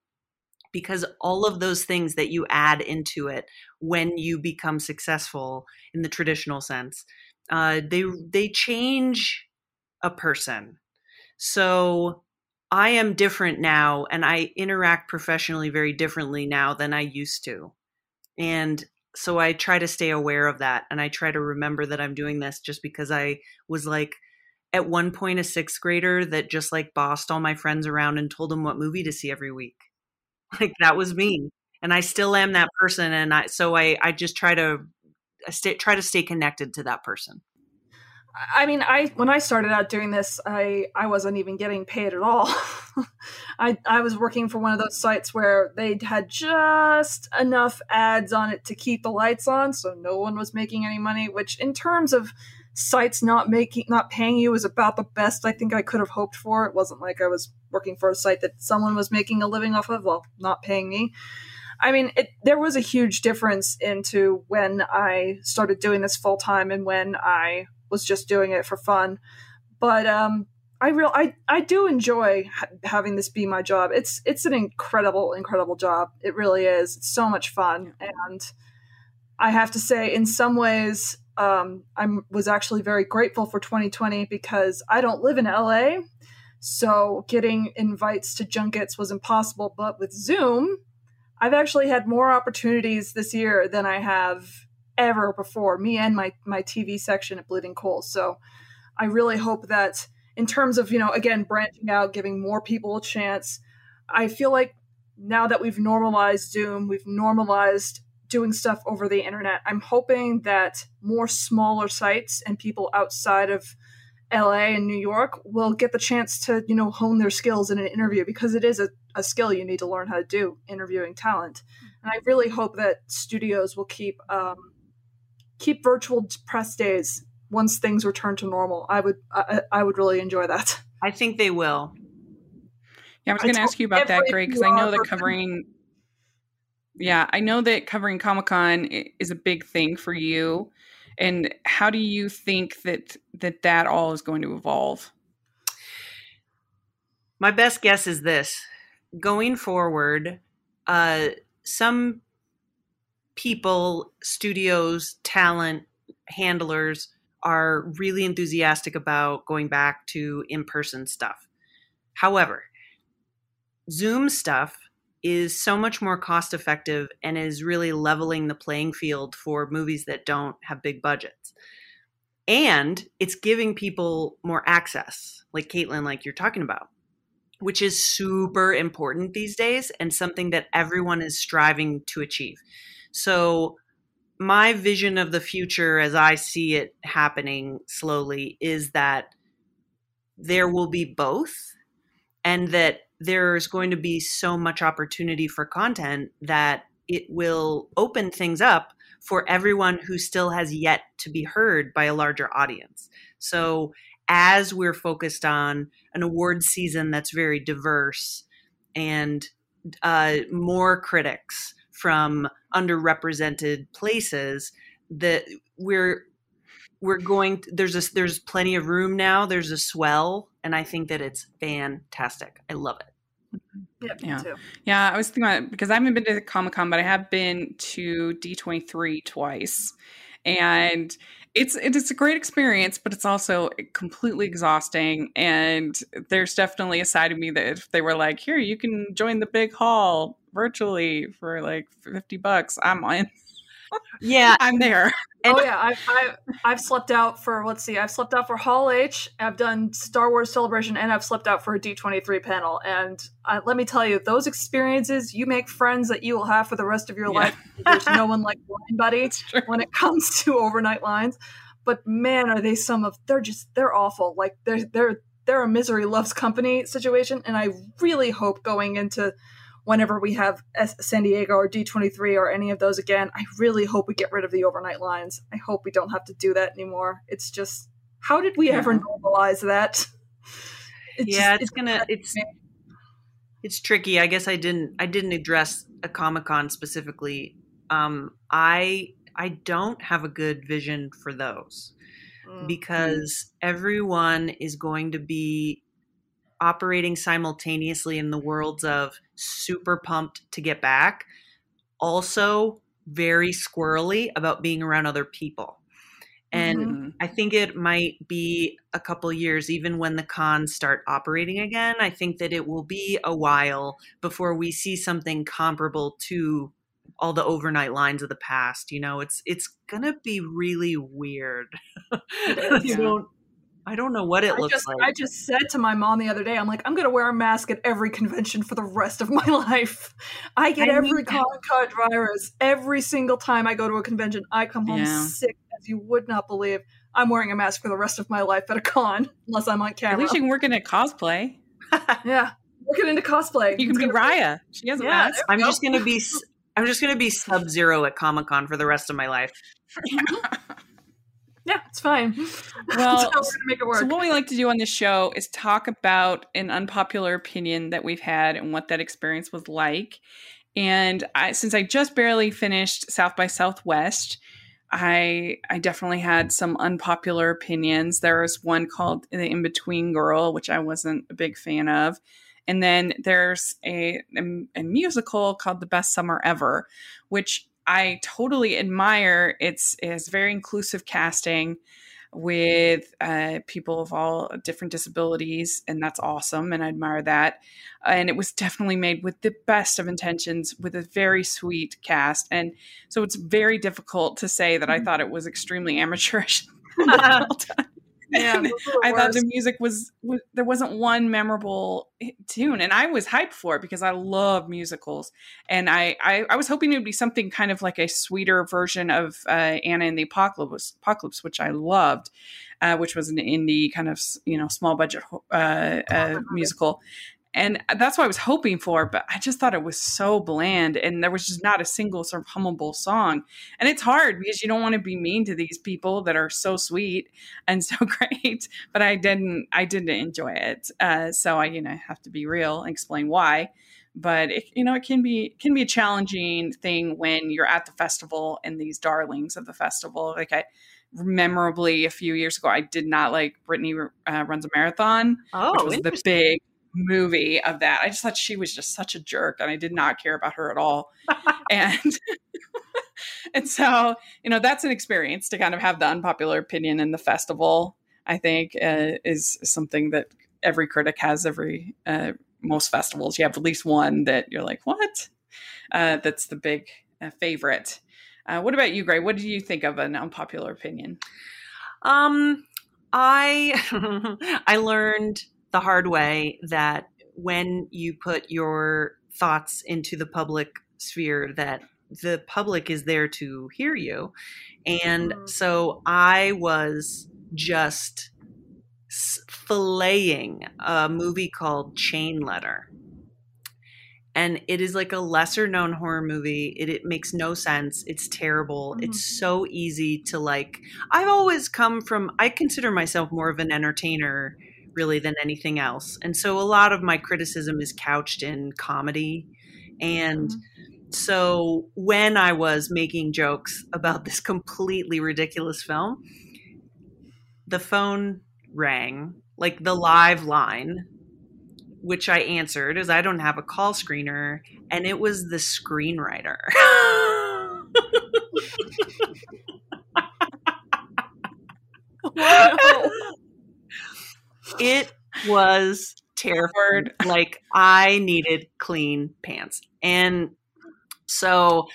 [SPEAKER 2] because all of those things that you add into it when you become successful in the traditional sense uh, they they change a person. So i am different now and i interact professionally very differently now than i used to. And so i try to stay aware of that and i try to remember that i'm doing this just because i was like at one point a sixth grader that just like bossed all my friends around and told them what movie to see every week like that was me and i still am that person and i so i i just try to I stay, try to stay connected to that person
[SPEAKER 3] I mean, I when I started out doing this, I I wasn't even getting paid at all. I I was working for one of those sites where they had just enough ads on it to keep the lights on, so no one was making any money. Which, in terms of sites not making not paying you, is about the best I think I could have hoped for. It wasn't like I was working for a site that someone was making a living off of, well, not paying me. I mean, it, there was a huge difference into when I started doing this full time and when I was just doing it for fun. But um, I real I I do enjoy ha- having this be my job. It's it's an incredible incredible job. It really is. It's so much fun, and I have to say, in some ways, um, I was actually very grateful for 2020 because I don't live in LA, so getting invites to junkets was impossible. But with Zoom, I've actually had more opportunities this year than I have ever before, me and my my TV section at Bleeding Cool. So I really hope that in terms of, you know, again, branching out, giving more people a chance, I feel like now that we've normalized Zoom, we've normalized doing stuff over the internet. I'm hoping that more smaller sites and people outside of LA and New York will get the chance to, you know, hone their skills in an interview because it is a, a skill you need to learn how to do, interviewing talent. And I really hope that studios will keep um, keep virtual press days once things return to normal. I would I, I would really enjoy that.
[SPEAKER 2] I think they will.
[SPEAKER 1] Yeah, I was going to ask you about that, Greg, because I know that covering. Yeah, I know that covering Comic Con is a big thing for you, and how do you think that that that all is going to evolve?
[SPEAKER 2] My best guess is this: going forward, uh, some people, studios, talent, handlers are really enthusiastic about going back to in person stuff. However, Zoom stuff is so much more cost effective and is really leveling the playing field for movies that don't have big budgets. And it's giving people more access, like Kaitlyn, like you're talking about, which is super important these days and something that everyone is striving to achieve. So, my vision of the future as I see it happening slowly is that there will be both, and that there's going to be so much opportunity for content that it will open things up for everyone who still has yet to be heard by a larger audience. So, as we're focused on an award season that's very diverse and uh, more critics from underrepresented places that we're we're going to, there's a there's plenty of room now there's a swell and i think that it's fantastic i love it
[SPEAKER 3] Yep,
[SPEAKER 1] yeah. Yeah, I was thinking about it because I haven't been to Comic Con, but I have been to D23 twice. And it's it's a great experience, but it's also completely exhausting. And there's definitely a side of me that if they were like, "Here, you can join the big hall virtually for like fifty bucks," I'm on.
[SPEAKER 2] Yeah,
[SPEAKER 1] I'm there.
[SPEAKER 3] oh yeah, I've, I've, I've slept out for let's see, I've slept out for Hall H, I've done Star Wars Celebration, and I've slept out for a D23 panel. And uh, let me tell you, those experiences, you make friends that you will have for the rest of your yeah. life. There's no one like Line Buddy when it comes to overnight lines. But man, are they some of they're just they're awful. Like they're they're they're a misery loves company situation, and I really hope going into whenever we have San Diego or D23 or any of those again, I really hope we get rid of the overnight lines. I hope we don't have to do that anymore. It's just, how did we yeah. ever normalize that?
[SPEAKER 2] It's yeah, just, it's, it's gonna, it's, it's tricky. I guess I didn't, I didn't address a Comic Con specifically. Um, I I don't have a good vision for those
[SPEAKER 3] Mm.
[SPEAKER 2] because everyone is going to be operating simultaneously in the worlds of super pumped to get back, also very squirrely about being around other people. And
[SPEAKER 1] Mhm.
[SPEAKER 2] I think it might be a couple years, even when the cons start operating again. I think that it will be a while before we see something comparable to all the overnight lines of the past. You know, it's it's gonna be really weird. you don't. I don't know what it
[SPEAKER 3] I
[SPEAKER 2] looks
[SPEAKER 3] just,
[SPEAKER 2] like.
[SPEAKER 3] I just said to my mom the other day, I'm like, I'm gonna wear a mask at every convention for the rest of my life. I get
[SPEAKER 2] I
[SPEAKER 3] every
[SPEAKER 2] mean-
[SPEAKER 3] Comic Con virus every single time I go to a convention. I come home
[SPEAKER 1] Yeah.
[SPEAKER 3] sick as you would not believe. I'm wearing a mask for the rest of my life at a con, unless I'm on camera.
[SPEAKER 1] At
[SPEAKER 3] camera.
[SPEAKER 1] least you can work in a cosplay.
[SPEAKER 3] yeah, we're into cosplay.
[SPEAKER 1] You can
[SPEAKER 3] It's
[SPEAKER 1] be
[SPEAKER 3] gonna
[SPEAKER 1] Raya. She has a
[SPEAKER 3] Yeah,
[SPEAKER 1] mask.
[SPEAKER 2] I'm
[SPEAKER 3] go.
[SPEAKER 2] just gonna be. s- I'm just gonna be Sub Zero at Comic Con for the rest of my life.
[SPEAKER 3] Yeah, it's fine.
[SPEAKER 1] Well,
[SPEAKER 3] so it work.
[SPEAKER 1] So what we like to do on this show is talk about an unpopular opinion that we've had and what that experience was like. And I, since I just barely finished South by Southwest, I I definitely had some unpopular opinions. There was one called The In Between Girl, which I wasn't a big fan of. And then there's a, a, a musical called The Best Summer Ever, which I totally admire. It's is very inclusive casting with uh, people of all different disabilities, and that's awesome, and I admire that. And it was definitely made with the best of intentions, with a very sweet cast, and so it's very difficult to say that I thought it was extremely amateurish.
[SPEAKER 3] yeah,
[SPEAKER 1] And
[SPEAKER 3] those are the
[SPEAKER 1] I thought the music was, was there wasn't one memorable tune, and I was hyped for it because I love musicals, and I I, I was hoping it would be something kind of like a sweeter version of uh, Anna and the Apocalypse, Apocalypse, which I loved, uh, which was an indie kind of you know small budget uh, uh, musical. And that's what I was hoping for, but I just thought it was so bland, and there was just not a single sort of hummable song. And it's hard because you don't want to be mean to these people that are so sweet and so great but i didn't i didn't enjoy it. Uh, so i you know have to be real and explain why. But it, you know it can be can be a challenging thing when you're at the festival and these darlings of the festival. Like i memorably a few years ago i did not like brittany uh, runs a marathon
[SPEAKER 2] Oh,
[SPEAKER 1] which was the big movie of that. I just thought she was just such a jerk and i did not care about her at all. And and so you know that's an experience to kind of have the unpopular opinion in the festival i think uh, is something that every critic has every uh, most festivals. You have at least one that you're like what? Uh, that's the big uh, favorite. Uh, what about you Grae? What do you think of an unpopular opinion?
[SPEAKER 2] Um, I I learned the hard way that when you put your thoughts into the public sphere, that the public is there to hear you, and
[SPEAKER 3] Mhm.
[SPEAKER 2] so I was just filleting a movie called Chain Letter. And it is like a lesser known horror movie. It, it makes no sense. It's terrible.
[SPEAKER 3] Mhm.
[SPEAKER 2] It's so easy to like. I've always come from, I consider myself more of an entertainer really than anything else. And so a lot of my criticism is couched in comedy. And mm-hmm. so when I was making jokes about this completely ridiculous film, the phone rang, like the live line, which I answered as I don't have a call screener, and it was the screenwriter.
[SPEAKER 3] Wow.
[SPEAKER 2] it was terrifying. Like I needed clean pants. And so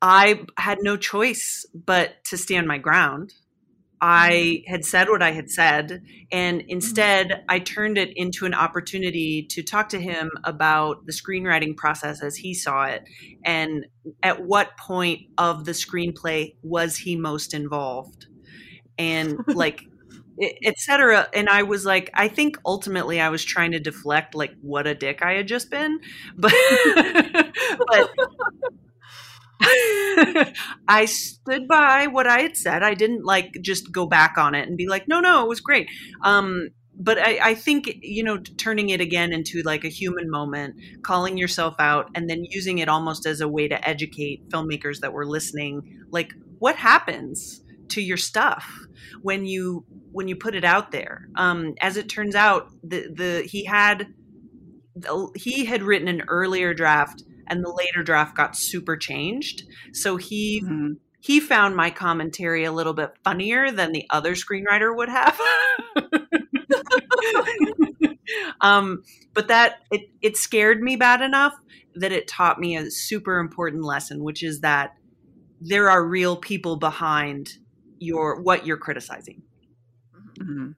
[SPEAKER 2] I had no choice but to stand my ground. I mm-hmm. had said what I had said, and mm-hmm. instead I turned it into an opportunity to talk to him about the screenwriting process as he saw it, and at what point of the screenplay was he most involved, and like etc and i was like i think ultimately i was trying to deflect like what a dick i had just been but but i stood by what i had said. I didn't like just go back on it and be like no no it was great. Um but I, I think you know turning it again into like a human moment calling yourself out and then using it almost as a way to educate filmmakers that were listening like what happens to your stuff when you when you put it out there. Um, as it turns out, the the he had he had written an earlier draft and the later draft got super changed. So he mm-hmm. he found my commentary a little bit funnier than the other screenwriter would have. um, but that it it scared me bad enough that it taught me a super important lesson, which is that there are real people behind your what you're criticizing.
[SPEAKER 1] Mm-hmm.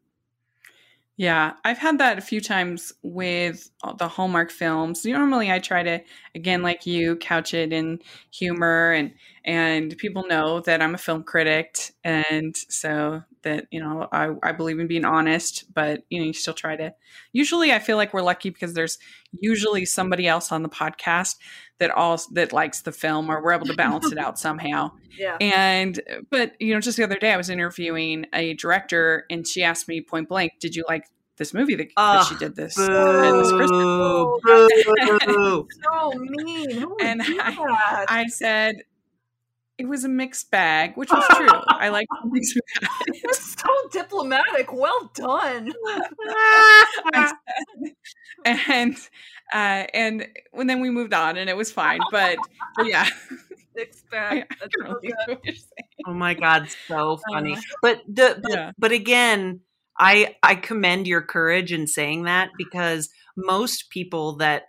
[SPEAKER 1] Yeah, I've had that a few times with the Hallmark films. Normally, I try to, again, like you, couch it in humor, and and people know that I'm a film critic, and so that you know I, I believe in being honest. But you know, you still try to. Usually, I feel like we're lucky because there's usually somebody else on the podcast that all that likes the film, or we're able to balance it out somehow.
[SPEAKER 3] Yeah.
[SPEAKER 1] And but you know, just the other day, I was interviewing a director, and she asked me point blank, "Did you like this movie that, uh, that she did this,
[SPEAKER 2] boo,
[SPEAKER 1] this
[SPEAKER 2] Christmas?"
[SPEAKER 3] Boo, so mean.
[SPEAKER 1] and I, I said, it was a mixed bag, which was true. I like mixed
[SPEAKER 3] bag. You're so diplomatic. Well done.
[SPEAKER 1] and uh, and when then we moved on, and it was fine. But, but yeah,
[SPEAKER 3] mixed bag.
[SPEAKER 2] Really oh my god, so funny. Uh, but the but, yeah. but again, I I commend your courage in saying that because most people that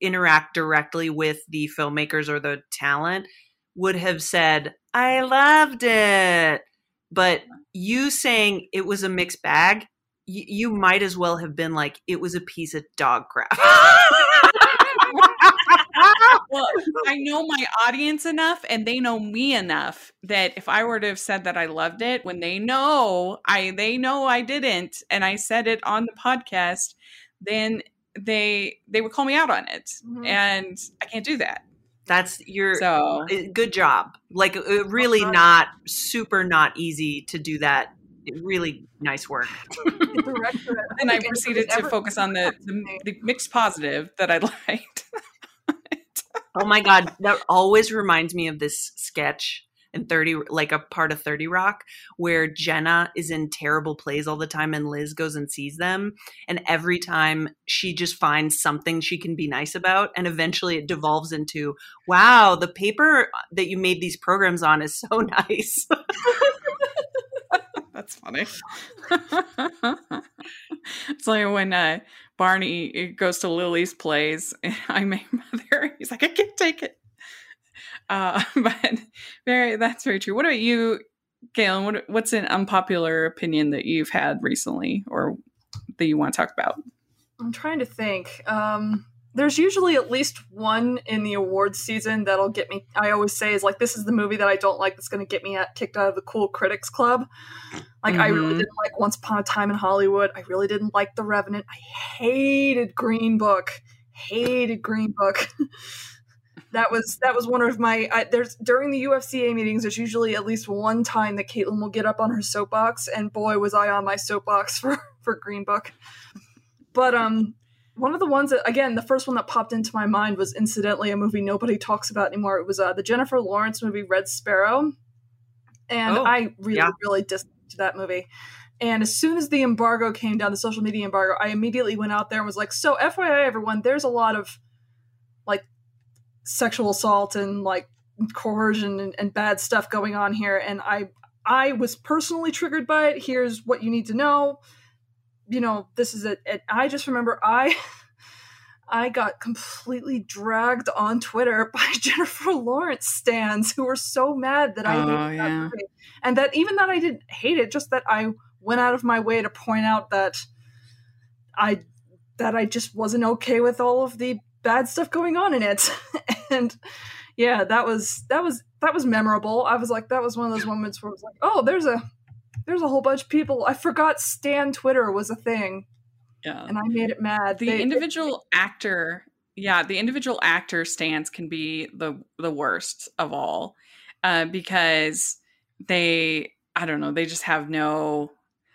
[SPEAKER 2] interact directly with the filmmakers or the talent would have said, I loved it. But you saying it was a mixed bag, y- you might as well have been like, it was a piece of dog crap.
[SPEAKER 1] well, I know my audience enough and they know me enough that if I were to have said that I loved it when they know I they know I didn't and I said it on the podcast, then they they would call me out on it. Mm-hmm. And I can't do that.
[SPEAKER 2] That's your so eh, good job. Like uh, really not super not easy to do that. Really nice work.
[SPEAKER 1] and I proceeded to focus on the, the, the mixed positive that I liked.
[SPEAKER 2] oh my god, that always reminds me of this sketch in 30 like a part of 30 Rock where Jenna is in terrible plays all the time and Liz goes and sees them and every time she just finds something she can be nice about and eventually it devolves into wow the paper that you made these programs on is so nice.
[SPEAKER 1] That's funny. it's like when uh, Barney goes to Lily's plays, and I make mother. He's like, I can't take it. Uh, but very, that's very true. What about you, Kaitlyn? What, what's an unpopular opinion that you've had recently, or that you want to talk about?
[SPEAKER 3] I'm trying to think. Um, there's usually at least one in the awards season that'll get me. I always say is like, this is the movie that I don't like that's going to get me at, kicked out of the cool critics club. Like, mm-hmm. I really mm-hmm. didn't like Once Upon a Time in Hollywood. I really didn't like The Revenant. I hated Green Book. Hated Green Book. that was that was one of my I, there's during the UFCA meetings. There's usually at least one time that Kaitlyn will get up on her soapbox, and boy, was I on my soapbox for for Green Book. But um, one of the ones that again, the first one that popped into my mind was incidentally a movie nobody talks about anymore. It was uh, the Jennifer Lawrence movie Red Sparrow, and oh, I really yeah. really disliked that movie. And as soon as the embargo came down, the social media embargo, I immediately went out there and was like, "So, FYI, everyone, there's a lot of sexual assault and like coercion and, and bad stuff going on here and i i was personally triggered by it here's what you need to know you know this is it, it i just remember i I got completely dragged on Twitter by Jennifer Lawrence stands who were so mad that I
[SPEAKER 1] oh, hated yeah. that
[SPEAKER 3] movie. And that even that I didn't hate it, just that I went out of my way to point out that I that I just wasn't okay with all of the bad stuff going on in it. and yeah, that was that was that was memorable. I was like, that was one of those moments where I was like, oh, there's a there's a whole bunch of people. I forgot Stan Twitter was a thing.
[SPEAKER 1] Yeah.
[SPEAKER 3] And I made it mad.
[SPEAKER 1] The they, individual actor, yeah, the individual actor stands can be the the worst of all. Uh, because they I don't know, they just have no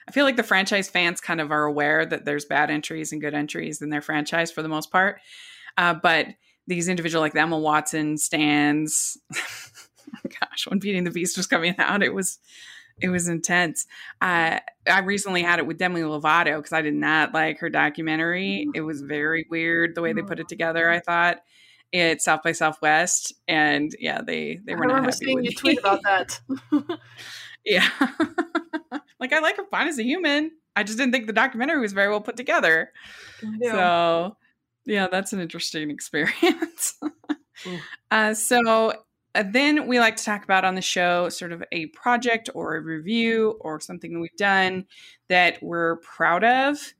[SPEAKER 1] I feel like the franchise fans kind of are aware that there's bad entries and good entries in their franchise for the most part. Uh, but these individual like the Emma Watson stands, gosh, when Beauty and the Beast was coming out, it was it was intense. Uh, I recently had it with Demi Lovato because I did not like her documentary.
[SPEAKER 3] Mm-hmm.
[SPEAKER 1] It was very weird the way they put it together. I thought it's South by Southwest, and yeah, they they
[SPEAKER 3] I
[SPEAKER 1] were not
[SPEAKER 3] remember
[SPEAKER 1] happy
[SPEAKER 3] seeing
[SPEAKER 1] with
[SPEAKER 3] you tweet about that.
[SPEAKER 1] yeah, like I like her fine as a human. I just didn't think the documentary was very well put together.
[SPEAKER 3] Yeah.
[SPEAKER 1] So, yeah, that's an interesting experience. Uh, so, uh, then we like to talk about on the show sort of a project or a review or something that we've done that we're proud of.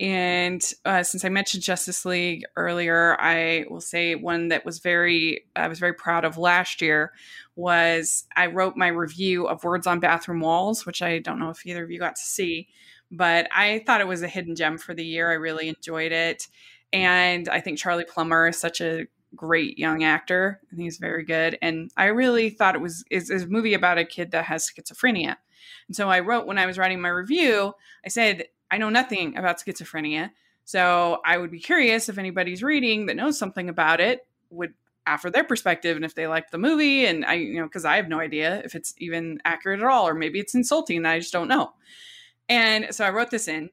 [SPEAKER 1] And uh, since I mentioned Justice League earlier, I will say one that was very I was very proud of last year was I wrote my review of Words on Bathroom Walls, which I don't know if either of you got to see, but I thought it was a hidden gem for the year. I really enjoyed it, and I think Charlie Plummer is such a great young actor. I think he's very good, and I really thought it was is a movie about a kid that has schizophrenia. And so I wrote when I was writing my review, I said I know nothing about schizophrenia, so I would be curious if anybody's reading that knows something about it would offer their perspective and if they liked the movie and I you know because I have no idea if it's even accurate at all or maybe it's insulting and I just don't know. And so I wrote this in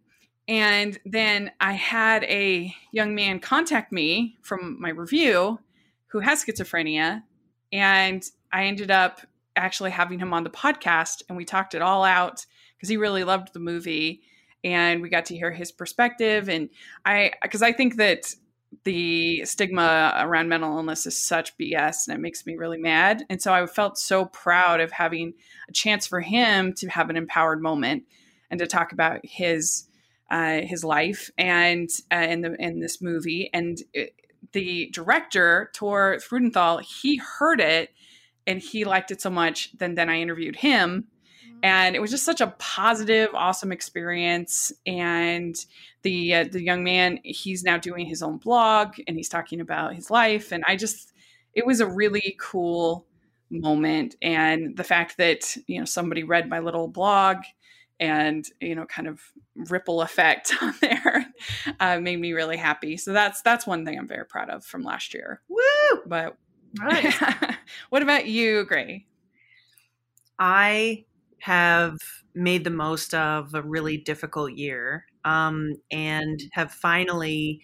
[SPEAKER 1] and then I had a young man contact me from my review who has schizophrenia. And I ended up actually having him on the podcast and we talked it all out because he really loved the movie and we got to hear his perspective. And I, because I think that the stigma around mental illness is such BS and it makes me really mad. And so I felt so proud of having a chance for him to have an empowered moment and to talk about his uh, his life and uh, in the in this movie. And it, the director Thor Freudenthal, he heard it and he liked it so much. Then then I interviewed him, and it was just such a positive, awesome experience. And the uh, the young man, he's now doing his own blog and he's talking about his life. And I just, it was a really cool moment. And the fact that you know somebody read my little blog and you know kind of ripple effect on there uh, made me really happy so that's that's one thing i'm very proud of from last year
[SPEAKER 2] Woo!
[SPEAKER 1] but
[SPEAKER 3] Nice.
[SPEAKER 1] what about you Grae
[SPEAKER 2] I have made the most of a really difficult year um, and have finally,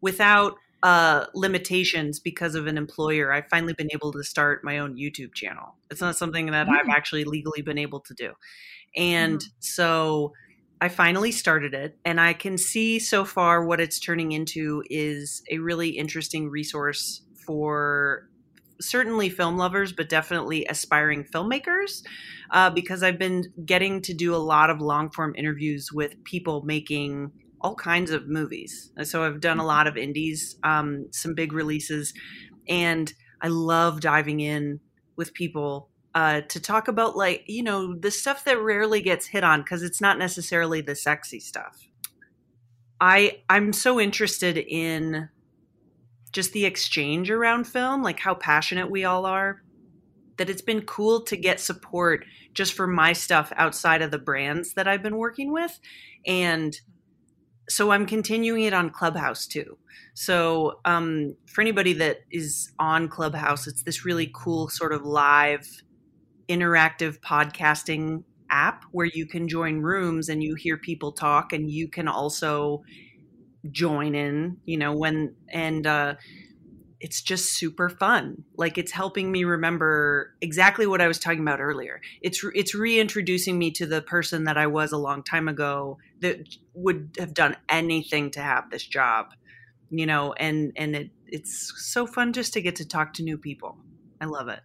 [SPEAKER 2] without uh, limitations because of an employer, I've finally been able to start my own YouTube channel. It's not something that I've
[SPEAKER 1] Mm.
[SPEAKER 2] actually legally been able to do. And so I finally started it, and I can see so far what it's turning into is a really interesting resource for certainly film lovers, but definitely aspiring filmmakers, uh, because I've been getting to do a lot of long form interviews with people making all kinds of movies. And so I've done a lot of indies, um, some big releases, and I love diving in with people uh, to talk about like you know the stuff that rarely gets hit on because it's not necessarily the sexy stuff. I I'm so interested in just the exchange around film, like how passionate we all are. That it's been cool to get support just for my stuff outside of the brands that I've been working with, and so I'm continuing it on Clubhouse too. So um, for anybody that is on Clubhouse, it's this really cool sort of live interactive podcasting app where you can join rooms and you hear people talk and you can also join in you know when and uh it's just super fun. Like it's helping me remember exactly what i was talking about earlier. It's it's reintroducing me to the person that i was a long time ago that would have done anything to have this job you know and and it it's so fun just to get to talk to new people. I love it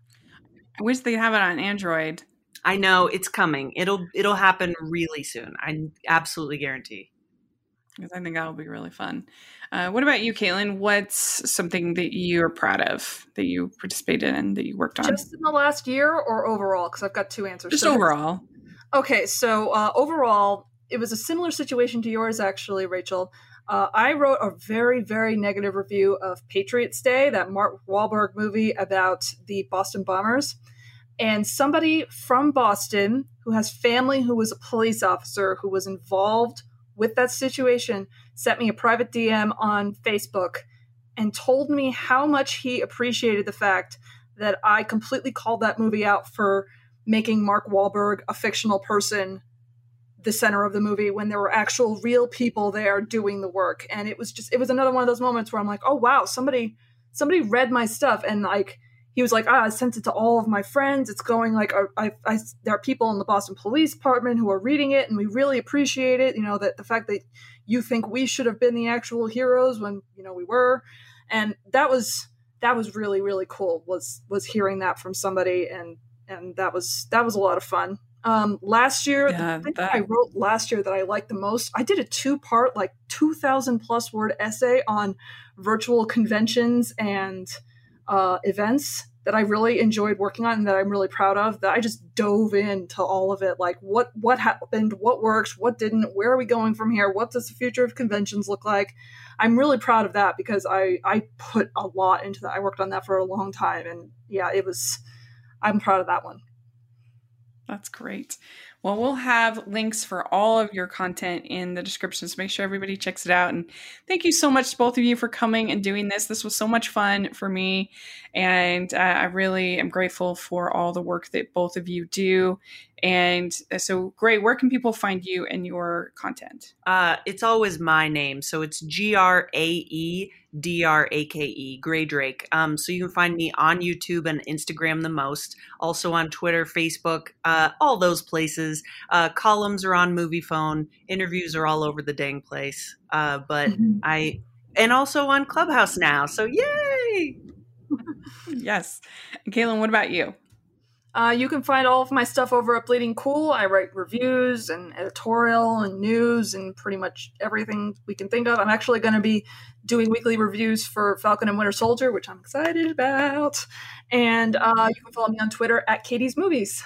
[SPEAKER 1] i wish they have it on android
[SPEAKER 2] I know it's coming. It'll it'll happen really soon. I absolutely guarantee.
[SPEAKER 1] because I think that will be really fun. Uh, what about you, Kaitlyn? What's something that you're proud of that you participated in that you worked on?
[SPEAKER 3] Just in the last year or overall? Because I've got two answers.
[SPEAKER 1] Just
[SPEAKER 3] So-
[SPEAKER 1] overall.
[SPEAKER 3] Okay, so uh, overall, it was a similar situation to yours, actually, Rachel. Uh, I wrote a very, very negative review of Patriots Day, that Mark Wahlberg movie about the Boston bombers. And somebody from Boston who has family who was a police officer who was involved with that situation sent me a private DM on Facebook and told me how much he appreciated the fact that I completely called that movie out for making Mark Wahlberg a fictional person the center of the movie when there were actual real people there doing the work. And it was just it was another one of those moments where i'm like oh wow somebody somebody read my stuff. And like he was like ah i sent it to all of my friends. It's going like I, I, there are people in the boston police department who are reading it and we really appreciate it you know that the fact that you think we should have been the actual heroes when you know we were. And that was that was really really cool was was hearing that from somebody. And and that was that was a lot of fun um, last year, yeah, the that... I wrote last year that I liked the most, I did a two part, like 2,000 plus word essay on virtual conventions and uh, events that I really enjoyed working on and that I'm really proud of. That I just dove into all of it, like what what happened, what works, what didn't, where are we going from here, what does the future of conventions look like. I'm really proud of that because I I put a lot into that. I worked on that for a long time, and yeah, it was. I'm proud of that one.
[SPEAKER 1] That's great. Well, we'll have links for all of your content in the description. So make sure everybody checks it out. And thank you so much, both of you, for coming and doing this. This was so much fun for me. And uh, I really am grateful for all the work that both of you do. And uh, so, great. Where can people find you and your content?
[SPEAKER 4] Uh, it's always my name. So it's G R A E D R A K E, Grae Drake. Um, so you can find me on YouTube and Instagram the most. Also on Twitter, Facebook, uh, all those places. Uh, columns are on Moviefone, Interviews are all over the dang place. Uh, but mm-hmm. I, and also on Clubhouse now. So yay!
[SPEAKER 1] yes. And Kaitlyn, what about you?
[SPEAKER 3] Uh, you can find all of my stuff over at Bleeding Cool. I write reviews and editorial and news and pretty much everything we can think of. I'm actually going to be doing weekly reviews for Falcon and Winter Soldier, which I'm excited about. And uh, you can follow me on Twitter at Katie's Movies.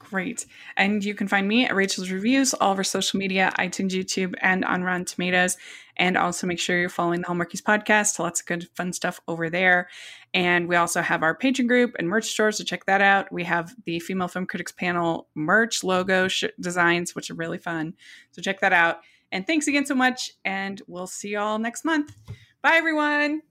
[SPEAKER 1] Great. And you can find me at Rachel's Reviews, all of our social media, iTunes, YouTube, and on Rotten Tomatoes. And also make sure you're following the Hallmarkies podcast. Lots of good, fun stuff over there. And we also have our Patreon group and merch store, so check that out. We have the Female Film Critics Panel merch logo sh- designs, which are really fun. So check that out. And thanks again so much. And we'll see you all next month. Bye, everyone.